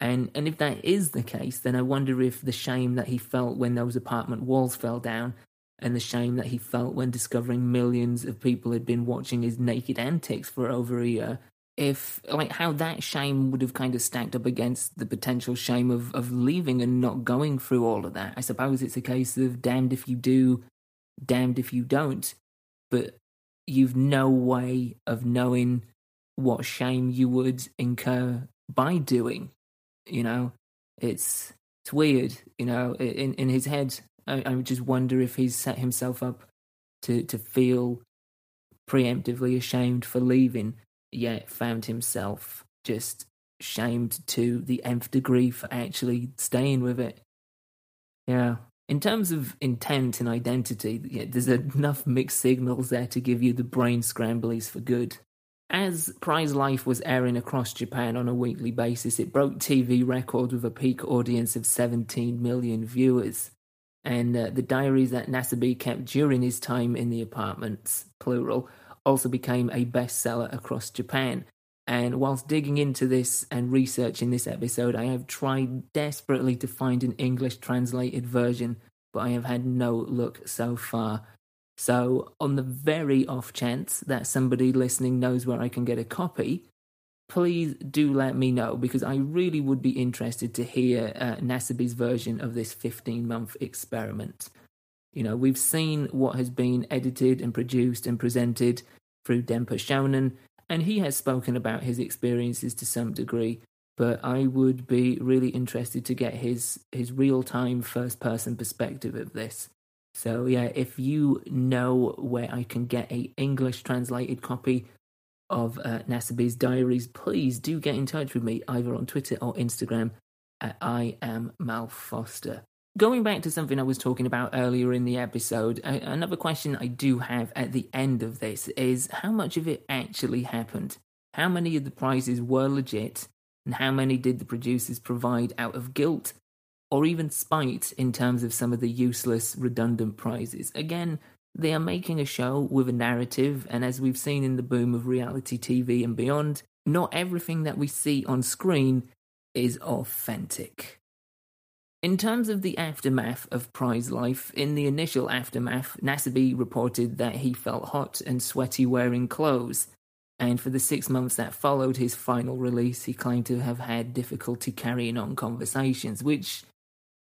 And and if that is the case, then I wonder if the shame that he felt when those apartment walls fell down and the shame that he felt when discovering millions of people had been watching his naked antics for over a year if like how that shame would have kind of stacked up against the potential shame of of leaving and not going through all of that. I suppose it's a case of damned if you do, damned if you don't. But you've no way of knowing what shame you would incur by doing. You know, it's it's weird. You know, in in his head, I, I just wonder if he's set himself up to to feel preemptively ashamed for leaving yet found himself just shamed to the nth degree for actually staying with it. Yeah. In terms of intent and identity, yeah, there's enough mixed signals there to give you the brain scramblies for good. As Prize Life was airing across Japan on a weekly basis, it broke TV record with a peak audience of 17 million viewers. And uh, the diaries that Nasubi kept during his time in the apartments, plural, also became a bestseller across Japan. And whilst digging into this and researching this episode, I have tried desperately to find an English translated version, but I have had no luck so far. So, on the very off chance that somebody listening knows where I can get a copy, please do let me know because I really would be interested to hear uh, Nasubi's version of this 15 month experiment. You know, we've seen what has been edited and produced and presented through Denpa Shonen, and he has spoken about his experiences to some degree. But I would be really interested to get his his real time first person perspective of this. So yeah, if you know where I can get a English translated copy of uh, Nasubi's diaries, please do get in touch with me either on Twitter or Instagram at I am Mal Foster. Going back to something I was talking about earlier in the episode, another question I do have at the end of this is how much of it actually happened? How many of the prizes were legit? And how many did the producers provide out of guilt or even spite in terms of some of the useless, redundant prizes? Again, they are making a show with a narrative, and as we've seen in the boom of reality TV and beyond, not everything that we see on screen is authentic. In terms of the aftermath of Prize Life, in the initial aftermath, Nasubi reported that he felt hot and sweaty wearing clothes, and for the six months that followed his final release, he claimed to have had difficulty carrying on conversations, which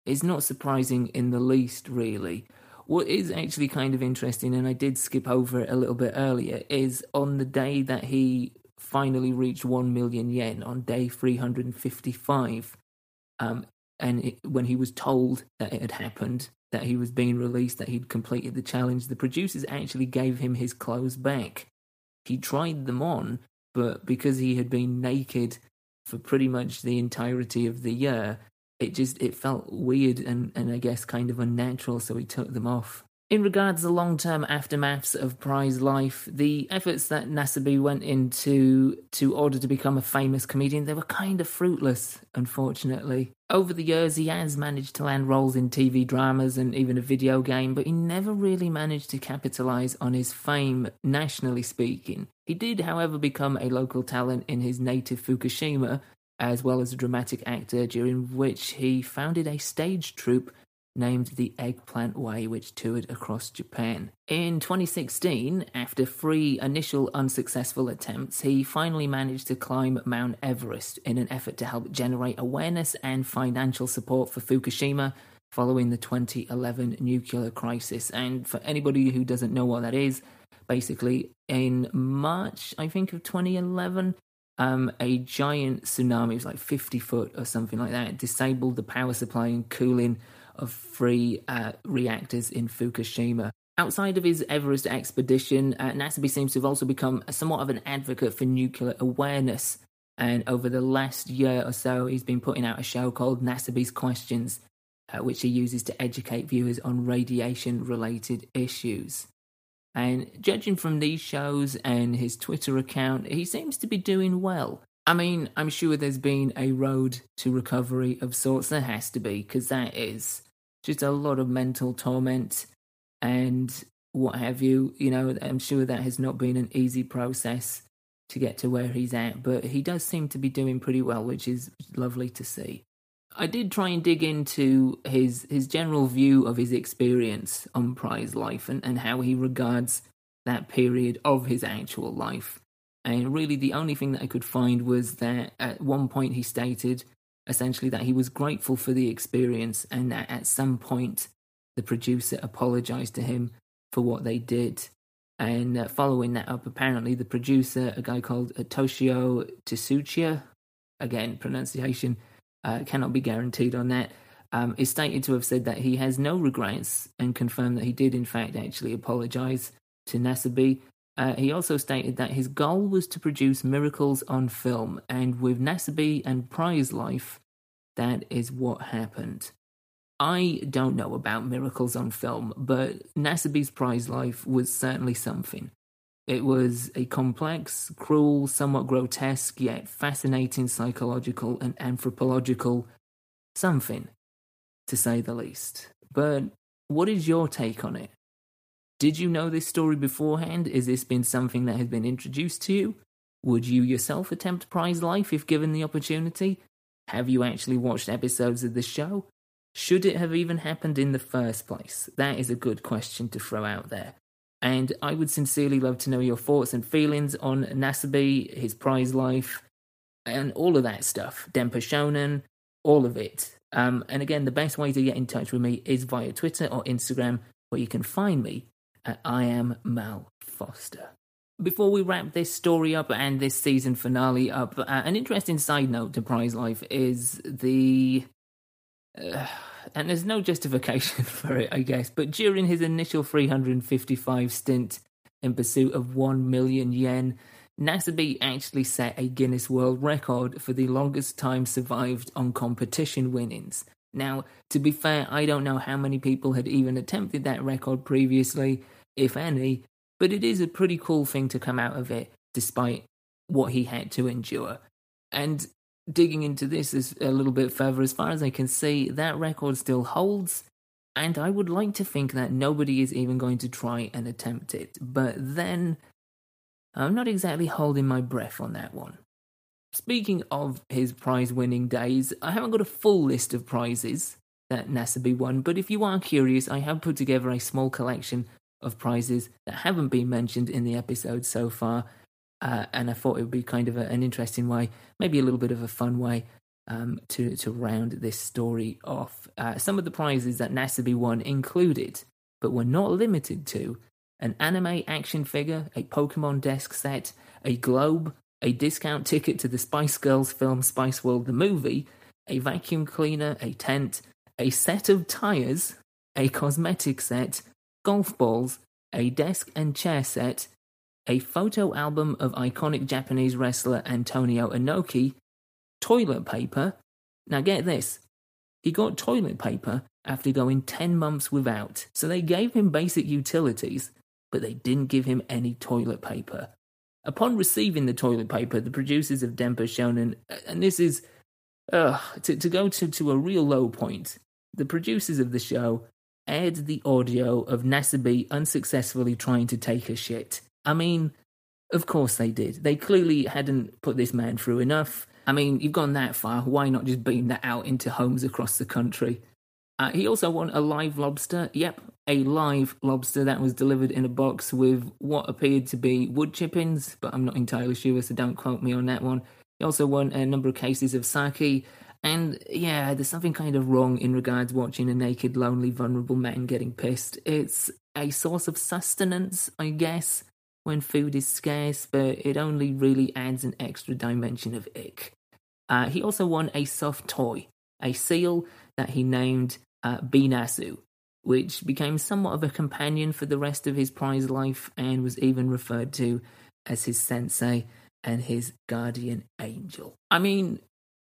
is not surprising in the least, really. What is actually kind of interesting, and I did skip over it a little bit earlier, is on the day that he finally reached 1 million yen, on day 355, um, and it, when he was told that it had happened, that he was being released, that he'd completed the challenge, the producers actually gave him his clothes back. He tried them on, but because he had been naked for pretty much the entirety of the year, it just it felt weird and, and I guess kind of unnatural, so he took them off. In regards to the long term aftermaths of Prize life, the efforts that Nasubi went into to order to become a famous comedian, they were kind of fruitless, unfortunately. Over the years, he has managed to land roles in TV dramas and even a video game, but he never really managed to capitalize on his fame, nationally speaking. He did, however, become a local talent in his native Fukushima, as well as a dramatic actor, during which he founded a stage troupe named the Eggplant Way, which toured across Japan. In 2016, after three initial unsuccessful attempts, he finally managed to climb Mount Everest in an effort to help generate awareness and financial support for Fukushima following the 2011 nuclear crisis. And for anybody who doesn't know what that is, basically in March, I think, of 2011, um, a giant tsunami, it was like 50 foot or something like that, disabled the power supply and cooling of three uh, reactors in Fukushima. Outside of his Everest expedition, uh, seems to have also become somewhat of an advocate for nuclear awareness. And over the last year or so, he's been putting out a show called Nasubi's Questions, uh, which he uses to educate viewers on radiation related issues. And judging from these shows and his Twitter account, he seems to be doing well. I mean, I'm sure there's been a road to recovery of sorts. There has to be, because that is just a lot of mental torment and what have you. You know, I'm sure that has not been an easy process to get to where he's at, but he does seem to be doing pretty well, which is lovely to see. I did try and dig into his his general view of his experience on prize life and, and how he regards that period of his actual life. And really, the only thing that I could find was that at one point he stated essentially that he was grateful for the experience and that at some point the producer apologized to him for what they did. And uh, following that up, apparently the producer, a guy called Toshio Tsuchiya, again, pronunciation uh, cannot be guaranteed on that, um, is stated to have said that he has no regrets and confirmed that he did, in fact, actually apologize to Nasubi. Uh, he also stated that his goal was to produce miracles on film, and with Nasubi and Prize Life, that is what happened. I don't know about miracles on film, but Nasubi's Prize Life was certainly something. It was a complex, cruel, somewhat grotesque, yet fascinating psychological and anthropological something, to say the least. But what is your take on it? Did you know this story beforehand? Is this been something that has been introduced to you? Would you yourself attempt Prize Life if given the opportunity? Have you actually watched episodes of the show? Should it have even happened in the first place? That is a good question to throw out there. And I would sincerely love to know your thoughts and feelings on Nasubi, his prize life, and all of that stuff. Denpa Shonen, all of it. Um, and again, the best way to get in touch with me is via Twitter or Instagram, where you can find me at I am Mal Foster. Before we wrap this story up and this season finale up, uh, an interesting side note to Prize Life is the. Uh, and there's no justification for it, I guess. But during his initial 355 stint in pursuit of 1 million yen, Nasubi actually set a Guinness World Record for the longest time survived on competition winnings. Now, to be fair, I don't know how many people had even attempted that record previously, if any, but it is a pretty cool thing to come out of it despite what he had to endure. And digging into this is a little bit further, as far as I can see, that record still holds. And I would like to think that nobody is even going to try and attempt it. But then, I'm not exactly holding my breath on that one. Speaking of his prize winning days, I haven't got a full list of prizes that Nasubi won, but if you are curious, I have put together a small collection of prizes that haven't been mentioned in the episode so far uh, and I thought it would be kind of a, an interesting way, maybe a little bit of a fun way um, to to round this story off. Uh, some of the prizes that Nasubi won included, but were not limited to, an anime action figure, a Pokemon desk set, a globe, a discount ticket to the Spice Girls film Spice World the movie, a vacuum cleaner, a tent, a set of tires, a cosmetic set, golf balls, a desk and chair set, a photo album of iconic Japanese wrestler Antonio Inoki, toilet paper. Now get this, he got toilet paper after going 10 months without, so they gave him basic utilities, but they didn't give him any toilet paper. Upon receiving the toilet paper, the producers of Denpa Shonen, and this is uh, to, to go to, to a real low point, the producers of the show aired the audio of Nasubi unsuccessfully trying to take a shit. I mean, of course they did. They clearly hadn't put this man through enough. I mean, you've gone that far. Why not just beam that out into homes across the country? Uh, he also won a live lobster. Yep, a live lobster that was delivered in a box with what appeared to be wood chippings, but I'm not entirely sure, so don't quote me on that one. He also won a number of cases of sake. And yeah, there's something kind of wrong in regards watching a naked, lonely, vulnerable man getting pissed. It's a source of sustenance, I guess when food is scarce, but it only really adds an extra dimension of ick. Uh, he also won a soft toy, a seal that he named uh, Binasu, which became somewhat of a companion for the rest of his prize life and was even referred to as his sensei and his guardian angel. I mean,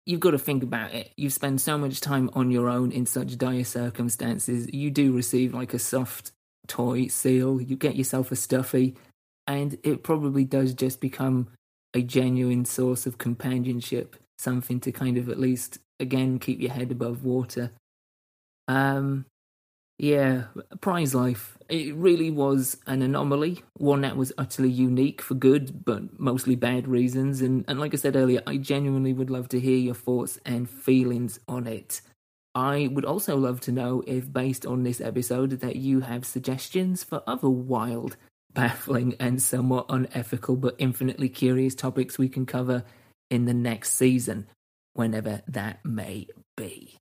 you've got to think about it. You spend so much time on your own in such dire circumstances. You do receive like a soft toy seal, you get yourself a stuffy, and it probably does just become a genuine source of companionship, something to kind of at least again keep your head above water. Um, yeah, Prize Life. It really was an anomaly, one that was utterly unique for good, but mostly bad reasons. And, and like I said earlier, I genuinely would love to hear your thoughts and feelings on it. I would also love to know if, based on this episode, that you have suggestions for other wild, baffling, and somewhat unethical but infinitely curious topics we can cover in the next season, whenever that may be.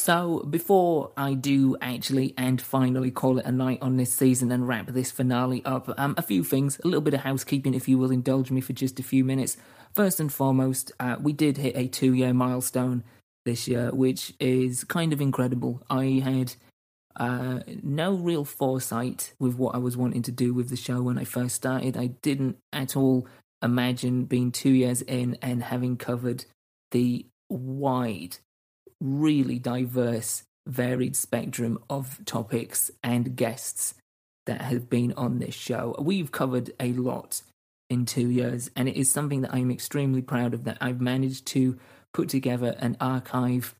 So, before I do actually and finally call it a night on this season and wrap this finale up, um, a few things, a little bit of housekeeping if you will indulge me for just a few minutes. First and foremost, uh, we did hit a two year milestone this year, which is kind of incredible. I had uh, no real foresight with what I was wanting to do with the show when I first started. I didn't at all imagine being two years in and having covered the wide really diverse, varied spectrum of topics and guests that have been on this show. We've covered a lot in two years, and it is something that I'm extremely proud of that I've managed to put together an archive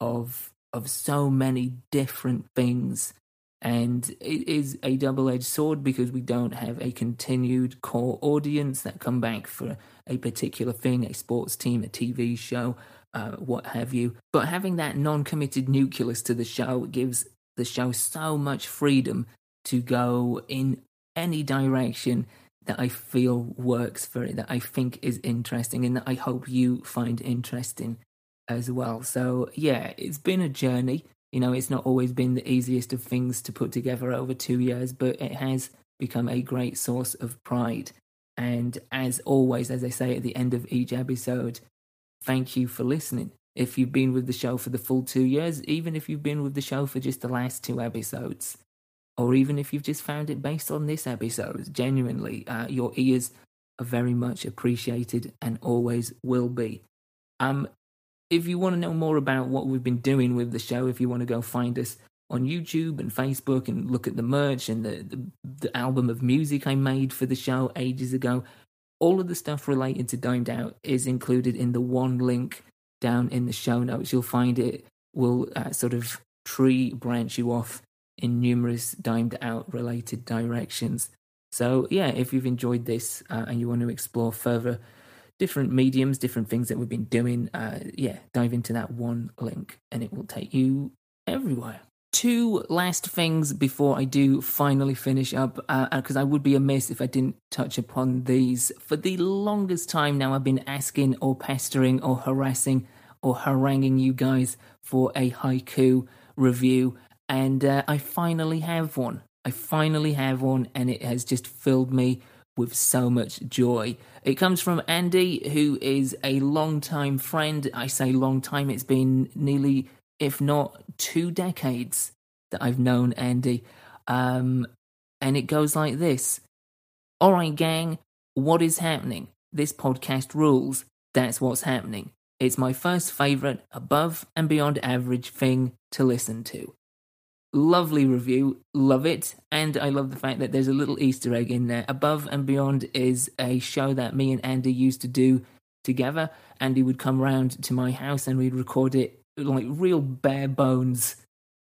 of of so many different things and it is a double edged sword because we don't have a continued core audience that come back for a particular thing, a sports team, a TV show, uh, what have you. But having that non committed nucleus to the show gives the show so much freedom to go in any direction that I feel works for it, that I think is interesting, and that I hope you find interesting as well. So, yeah, it's been a journey. You know, it's not always been the easiest of things to put together over two years, but it has become a great source of pride. And as always, as I say at the end of each episode, thank you for listening. If you've been with the show for the full two years, even if you've been with the show for just the last two episodes, or even if you've just found it based on this episode, genuinely, uh, your ears are very much appreciated and always will be. Um, if you want to know more about what we've been doing with the show, if you want to go find us on YouTube and Facebook and look at the merch and the, the, the album of music I made for the show ages ago, all of the stuff related to Dimed Out is included in the one link down in the show notes. You'll find it will uh, sort of tree branch you off in numerous Dimed Out related directions. So, yeah, if you've enjoyed this uh, and you want to explore further different mediums, different things that we've been doing, uh, yeah, dive into that one link and it will take you everywhere two last things before I do finally finish up, because uh, I would be amiss if I didn't touch upon these. For the longest time now, I've been asking or pestering or harassing or haranguing you guys for a haiku review, and uh, I finally have one. I finally have one, and it has just filled me with so much joy. It comes from Andy, who is a long-time friend. I say long time, it's been nearly if not two decades that I've known Andy. Um, and it goes like this All right, gang, what is happening? This podcast rules. That's what's happening. It's my first favourite, above and beyond average thing to listen to. Lovely review, love it, and I love the fact that there's a little Easter egg in there. Above and Beyond is a show that me and Andy used to do together. Andy would come round to my house and we'd record it like real bare bones,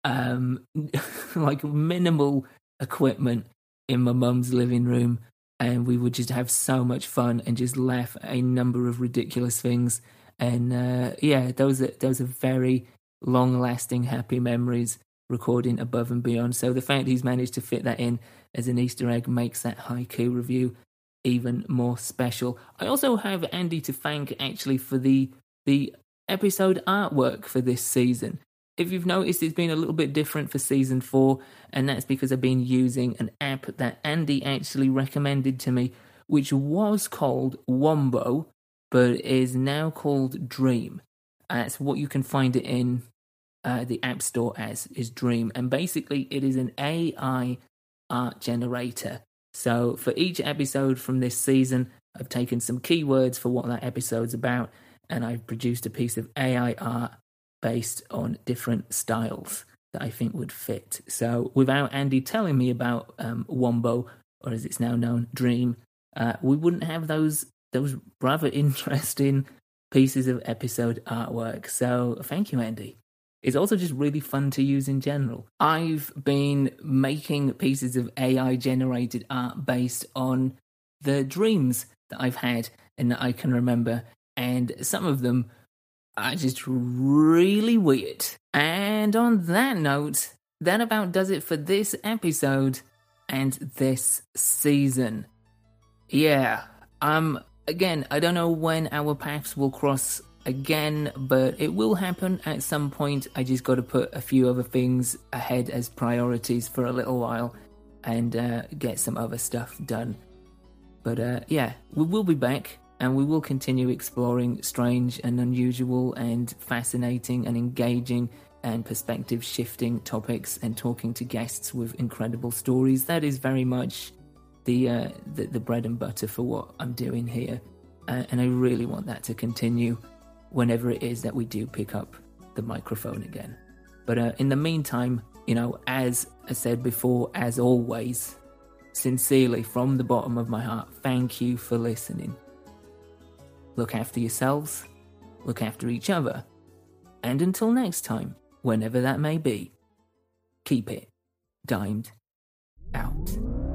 um, like minimal equipment in my mum's living room, and we would just have so much fun and just laugh at a number of ridiculous things. And uh, yeah, those are those are very long-lasting, happy memories. Recording above and beyond. So the fact he's managed to fit that in as an Easter egg makes that haiku review even more special. I also have Andy to thank actually for the the episode artwork for this season. If you've noticed, it's been a little bit different for season four, and that's because I've been using an app that Andy actually recommended to me, which was called Wombo, but is now called Dream. That's what you can find it in uh, the App Store as is Dream, and basically it is an AI art generator. So for each episode from this season, I've taken some keywords for what that episode's about, and I've produced a piece of AI art based on different styles that I think would fit. So, without Andy telling me about um, Wombo, or as it's now known, Dream, uh, we wouldn't have those those rather interesting pieces of episode artwork. So, thank you, Andy. It's also just really fun to use in general. I've been making pieces of AI generated art based on the dreams that I've had and that I can remember, and some of them are just really weird. And on that note, that about does it for this episode and this season. Yeah, um, again, I don't know when our paths will cross again, but it will happen at some point. I just got to put a few other things ahead as priorities for a little while and uh, get some other stuff done. But uh, yeah, we will be back and we will continue exploring strange and unusual and fascinating and engaging and perspective shifting topics and talking to guests with incredible stories. That is very much the, uh, the, the bread and butter for what I'm doing here. Uh, and I really want that to continue whenever it is that we do pick up the microphone again. But uh, in the meantime, you know, as I said before, as always, sincerely from the bottom of my heart, thank you for listening. Look after yourselves, look after each other, and until next time, whenever that may be, keep it dimed out.